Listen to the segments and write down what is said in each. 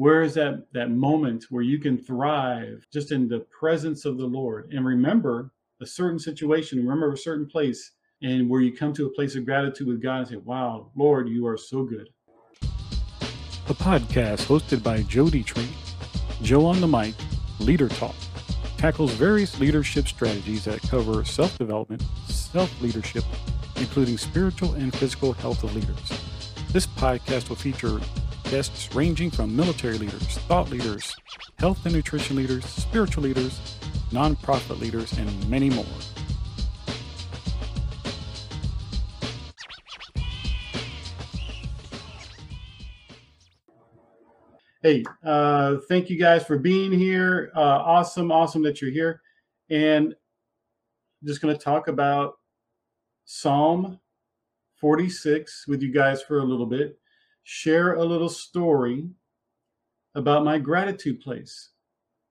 Where is that that moment where you can thrive just in the presence of the Lord and remember a certain situation, remember a certain place, and where you come to a place of gratitude with God and say, "Wow, Lord, you are so good." A podcast hosted by jody Dietrich, Joe on the mic, Leader Talk, tackles various leadership strategies that cover self-development, self-leadership, including spiritual and physical health of leaders. This podcast will feature guests ranging from military leaders, thought leaders, health and nutrition leaders, spiritual leaders, nonprofit leaders, and many more. Hey, uh, thank you guys for being here. Uh, awesome, awesome that you're here. And I'm just going to talk about Psalm 46 with you guys for a little bit share a little story about my gratitude place.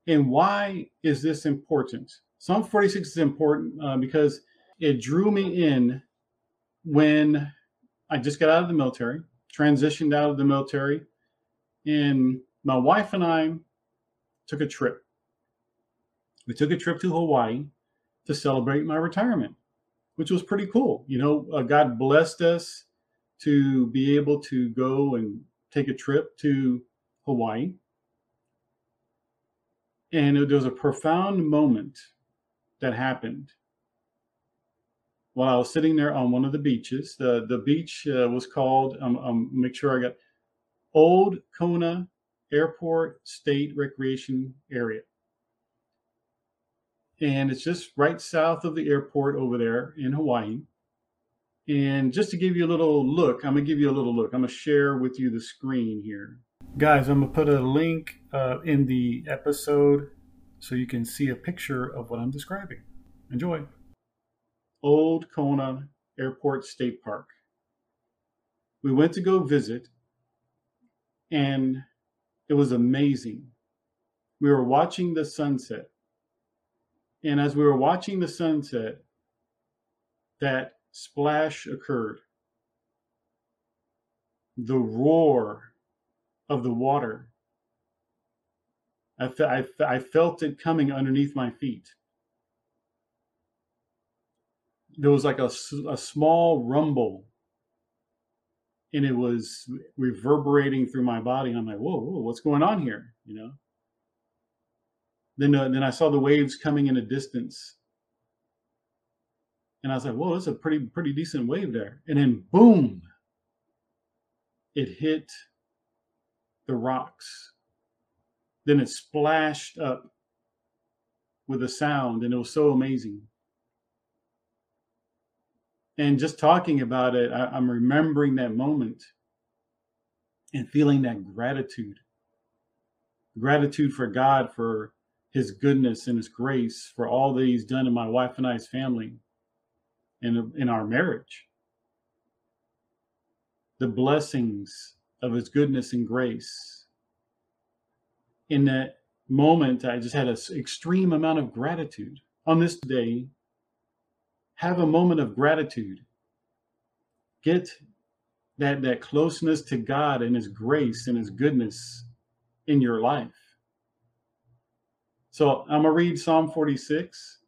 And why is this important? Psalm 46 is important uh, because it drew me in when I just got out of the military, transitioned out of the military, and my wife and I took a trip. We took a trip to Hawaii to celebrate my retirement, which was pretty cool. You know, uh, God blessed us to be able to go and take a trip to Hawaii. And there was a profound moment that happened while I was sitting there on one of the beaches. The, the beach uh, was called, um, um, make sure I got Old Kona Airport State Recreation Area. And it's just right south of the airport over there in Hawaii. And just to give you a little look, I'm going to give you a little look. I'm going to share with you the screen here. Guys, I'm going to put a link uh, in the episode so you can see a picture of what I'm describing. Enjoy. Old Kona Airport State Park. We went to go visit, and it was amazing. We were watching the sunset. And as we were watching the sunset, that splash occurred. The roar of the water. I, fe- I, fe- I felt it coming underneath my feet. There was like a, a small rumble and it was reverberating through my body. I'm like, whoa, whoa, what's going on here? You know. Then, uh, then I saw the waves coming in a distance, and I was like, whoa, that's a pretty pretty decent wave there. And then boom, it hit the rocks. Then it splashed up with a sound, and it was so amazing. And just talking about it, I, I'm remembering that moment and feeling that gratitude. Gratitude for God for his goodness and his grace for all that he's done in my wife and I's family in, in our marriage. The blessings of his goodness and grace. In that moment, I just had an extreme amount of gratitude. On this day, have a moment of gratitude. Get that, that closeness to God and his grace and his goodness in your life. So I'm going to read Psalm 46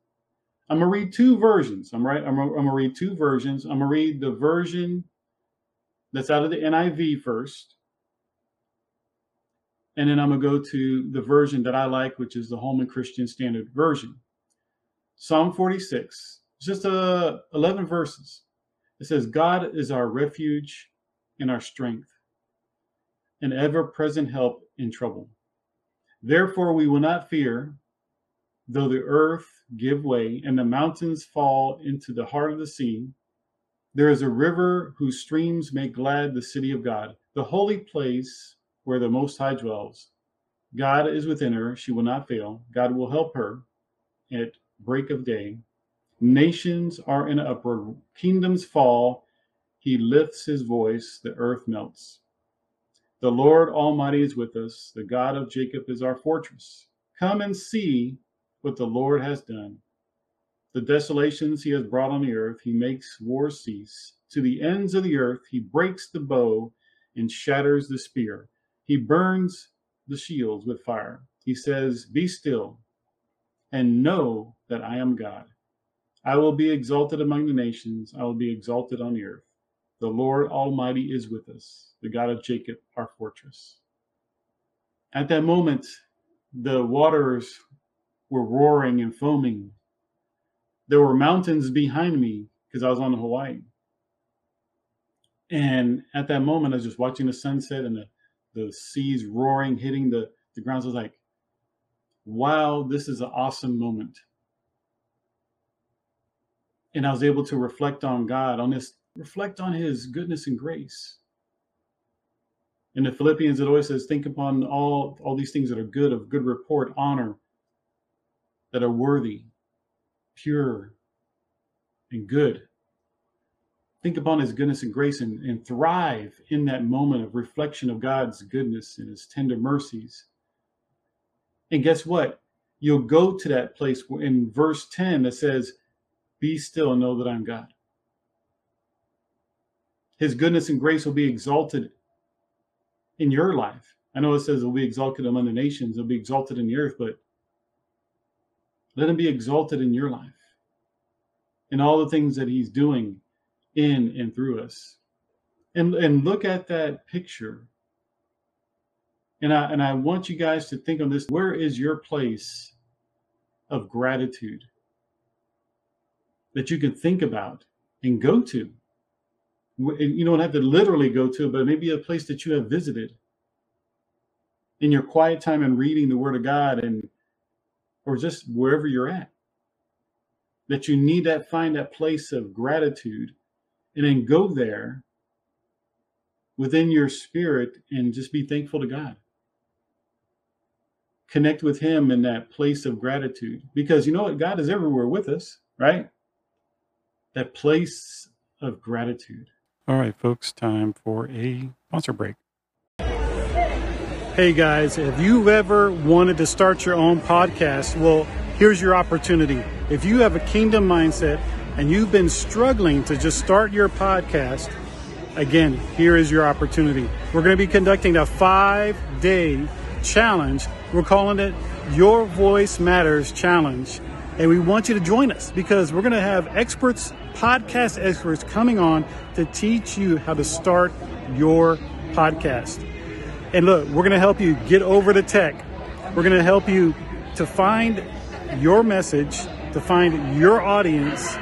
I'm gonna read two versions. I'm right. I'm I'm gonna read two versions. I'm gonna read the version that's out of the NIV first, and then I'm gonna go to the version that I like, which is the Holman Christian Standard Version. Psalm 46, It's just uh, 11 verses. It says, "God is our refuge and our strength, an ever-present help in trouble. Therefore, we will not fear." Though the earth give way and the mountains fall into the heart of the sea, there is a river whose streams make glad the city of God, the holy place where the Most High dwells. God is within her, she will not fail. God will help her at break of day. Nations are in uproar, kingdoms fall. He lifts his voice, the earth melts. The Lord Almighty is with us, the God of Jacob is our fortress. Come and see what the Lord has done. The desolations he has brought on the earth, he makes war cease. To the ends of the earth, he breaks the bow and shatters the spear. He burns the shields with fire. He says, Be still and know that I am God. I will be exalted among the nations, I will be exalted on the earth. The Lord Almighty is with us, the God of Jacob, our fortress. At that moment, the waters were roaring and foaming. There were mountains behind me because I was on Hawaii. And at that moment, I was just watching the sunset and the, the seas roaring, hitting the, the ground. So I was like, wow, this is an awesome moment. And I was able to reflect on God, on this, reflect on his goodness and grace. In the Philippians, it always says, think upon all, all these things that are good, of good report, honor, that are worthy, pure, and good. Think upon his goodness and grace and, and thrive in that moment of reflection of God's goodness and his tender mercies. And guess what? You'll go to that place where in verse 10 that says, Be still and know that I'm God. His goodness and grace will be exalted in your life. I know it says it'll be exalted among the nations, it'll be exalted in the earth, but let him be exalted in your life and all the things that he's doing in and through us. And and look at that picture. And I and I want you guys to think on this. Where is your place of gratitude that you can think about and go to? You don't have to literally go to, but maybe a place that you have visited in your quiet time and reading the Word of God and or just wherever you're at. That you need that find that place of gratitude and then go there within your spirit and just be thankful to God. Connect with Him in that place of gratitude because you know what? God is everywhere with us, right? That place of gratitude. All right, folks, time for a sponsor break. Hey guys, if you've ever wanted to start your own podcast, well, here's your opportunity. If you have a kingdom mindset, and you've been struggling to just start your podcast, again, here is your opportunity. We're going to be conducting a five day challenge. We're calling it Your Voice Matters Challenge. And we want you to join us because we're going to have experts, podcast experts coming on to teach you how to start your podcast. And look, we're going to help you get over the tech. We're going to help you to find your message, to find your audience,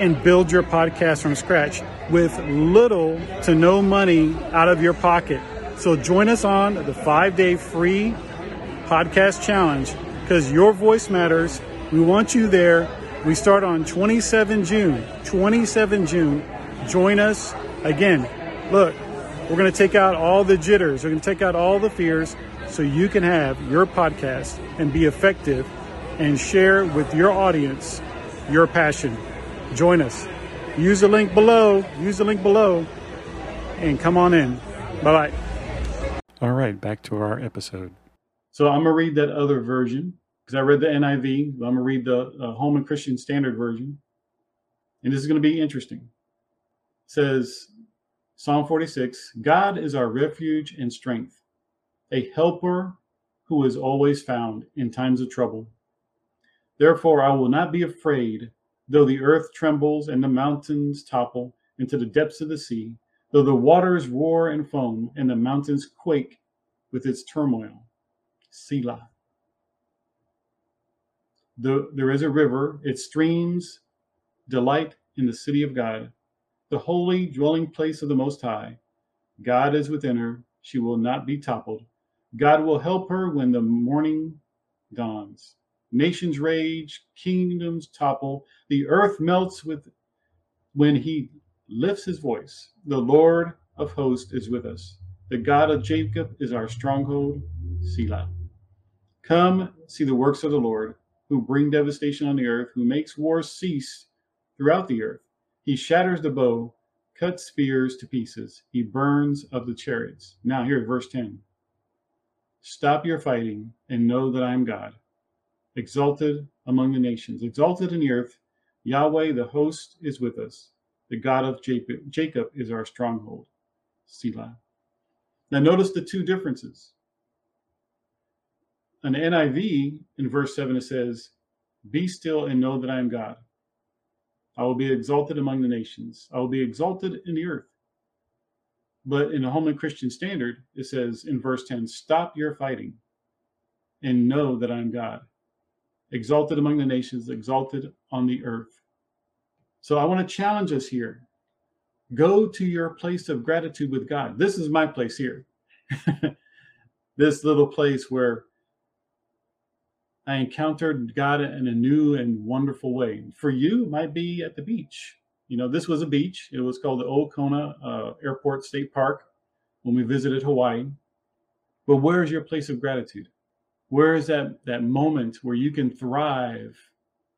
and build your podcast from scratch with little to no money out of your pocket. So join us on the five day free podcast challenge because your voice matters. We want you there. We start on 27 June. 27 June. Join us. Again, look, we're going to take out all the jitters. We're going to take out all the fears so you can have your podcast and be effective and share with your audience your passion. Join us. Use the link below. Use the link below and come on in. Bye bye. All right, back to our episode. So I'm going to read that other version because I read the NIV. I'm going to read the uh, Holman Christian Standard Version. And this is going to be interesting. It says, Psalm 46 God is our refuge and strength, a helper who is always found in times of trouble. Therefore, I will not be afraid Though the earth trembles and the mountains topple into the depths of the sea, though the waters roar and foam and the mountains quake with its turmoil. Selah. The, there is a river, its streams delight in the city of God, the holy dwelling place of the Most High. God is within her, she will not be toppled. God will help her when the morning dawns. Nations rage, kingdoms topple, the earth melts with when he lifts his voice. The Lord of hosts is with us. The God of Jacob is our stronghold. Selah. Come, see the works of the Lord, who bring devastation on the earth, who makes wars cease throughout the earth. He shatters the bow, cuts spears to pieces. He burns of the chariots. Now, here's verse 10. Stop your fighting and know that I am God exalted among the nations, exalted in the earth. Yahweh, the host, is with us. The God of Jacob is our stronghold. Selah. Now, notice the two differences. an NIV in verse 7, it says, Be still and know that I am God. I will be exalted among the nations, I will be exalted in the earth. But in the Holman Christian Standard, it says in verse 10, Stop your fighting and know that I am God. Exalted among the nations, exalted on the earth. So I want to challenge us here. Go to your place of gratitude with God. This is my place here. this little place where I encountered God in a new and wonderful way. For you, it might be at the beach. You know, this was a beach. It was called the Old uh, Airport State Park when we visited Hawaii. But where is your place of gratitude? Where is that that moment where you can thrive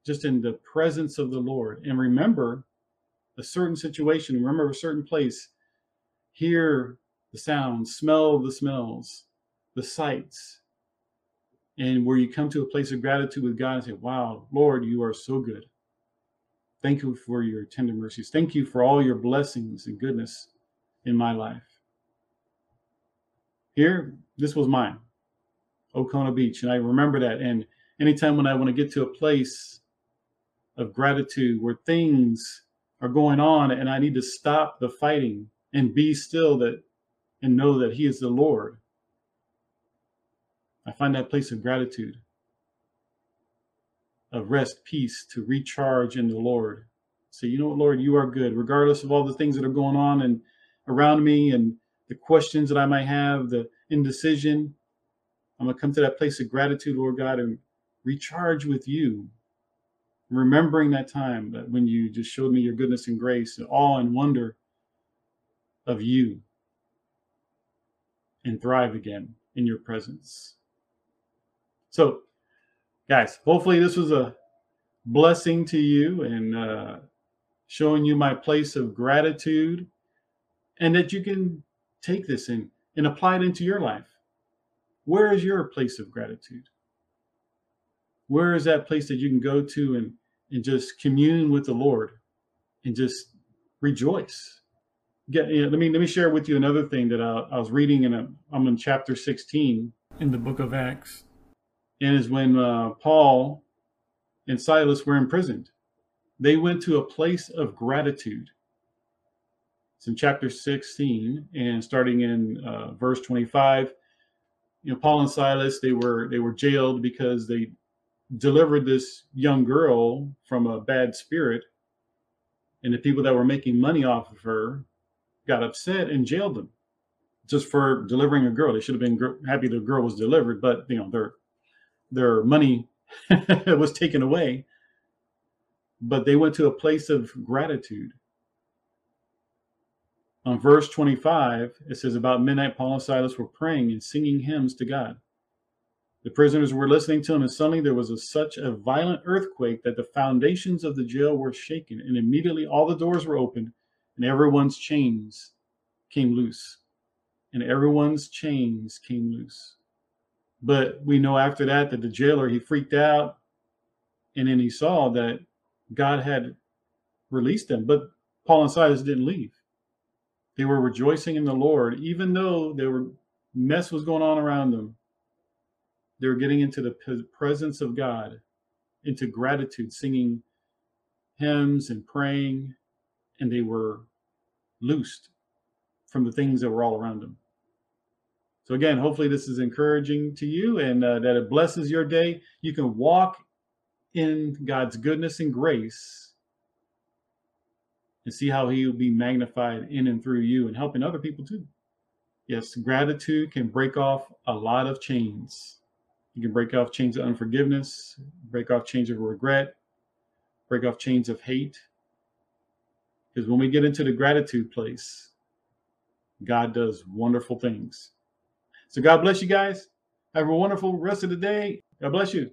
just in the presence of the Lord and remember a certain situation, remember a certain place, hear the sounds, smell the smells, the sights, and where you come to a place of gratitude with God and say, Wow, Lord, you are so good. Thank you for your tender mercies. Thank you for all your blessings and goodness in my life. Here, this was mine, Okona Beach. And I remember that. And anytime when I want to get to a place of gratitude where things are going on and I need to stop the fighting and be still that and know that He is the Lord, I find that place of gratitude of rest, peace, to recharge in the Lord. So, you know what, Lord, you are good, regardless of all the things that are going on and around me and the questions that I might have, the indecision. I'm going to come to that place of gratitude, Lord God, and recharge with you. Remembering that time that when you just showed me your goodness and grace, and awe and wonder of you, and thrive again in your presence. So, guys, hopefully this was a blessing to you and uh, showing you my place of gratitude and that you can take this and, and apply it into your life. Where is your place of gratitude? Where is that place that you can go to and, and just commune with the Lord and just rejoice? Get, you know, let me let me share with you another thing that I, I was reading in a I'm in chapter 16 in the book of Acts and is when uh, Paul and Silas were imprisoned. They went to a place of gratitude. It's in chapter 16 and starting in uh, verse 25. You know, Paul and Silas they were they were jailed because they delivered this young girl from a bad spirit, and the people that were making money off of her got upset and jailed them just for delivering a girl. They should have been happy the girl was delivered, but you know they're their money was taken away, but they went to a place of gratitude. On verse 25, it says, About midnight, Paul and Silas were praying and singing hymns to God. The prisoners were listening to him, and suddenly there was a, such a violent earthquake that the foundations of the jail were shaken, and immediately all the doors were opened, and everyone's chains came loose. And everyone's chains came loose. But we know after that that the jailer he freaked out, and then he saw that God had released them. But Paul and Silas didn't leave. They were rejoicing in the Lord, even though there were mess was going on around them. They were getting into the presence of God, into gratitude, singing hymns and praying, and they were loosed from the things that were all around them. So, again, hopefully, this is encouraging to you and uh, that it blesses your day. You can walk in God's goodness and grace and see how He will be magnified in and through you and helping other people too. Yes, gratitude can break off a lot of chains. You can break off chains of unforgiveness, break off chains of regret, break off chains of hate. Because when we get into the gratitude place, God does wonderful things. So God bless you guys. Have a wonderful rest of the day. God bless you.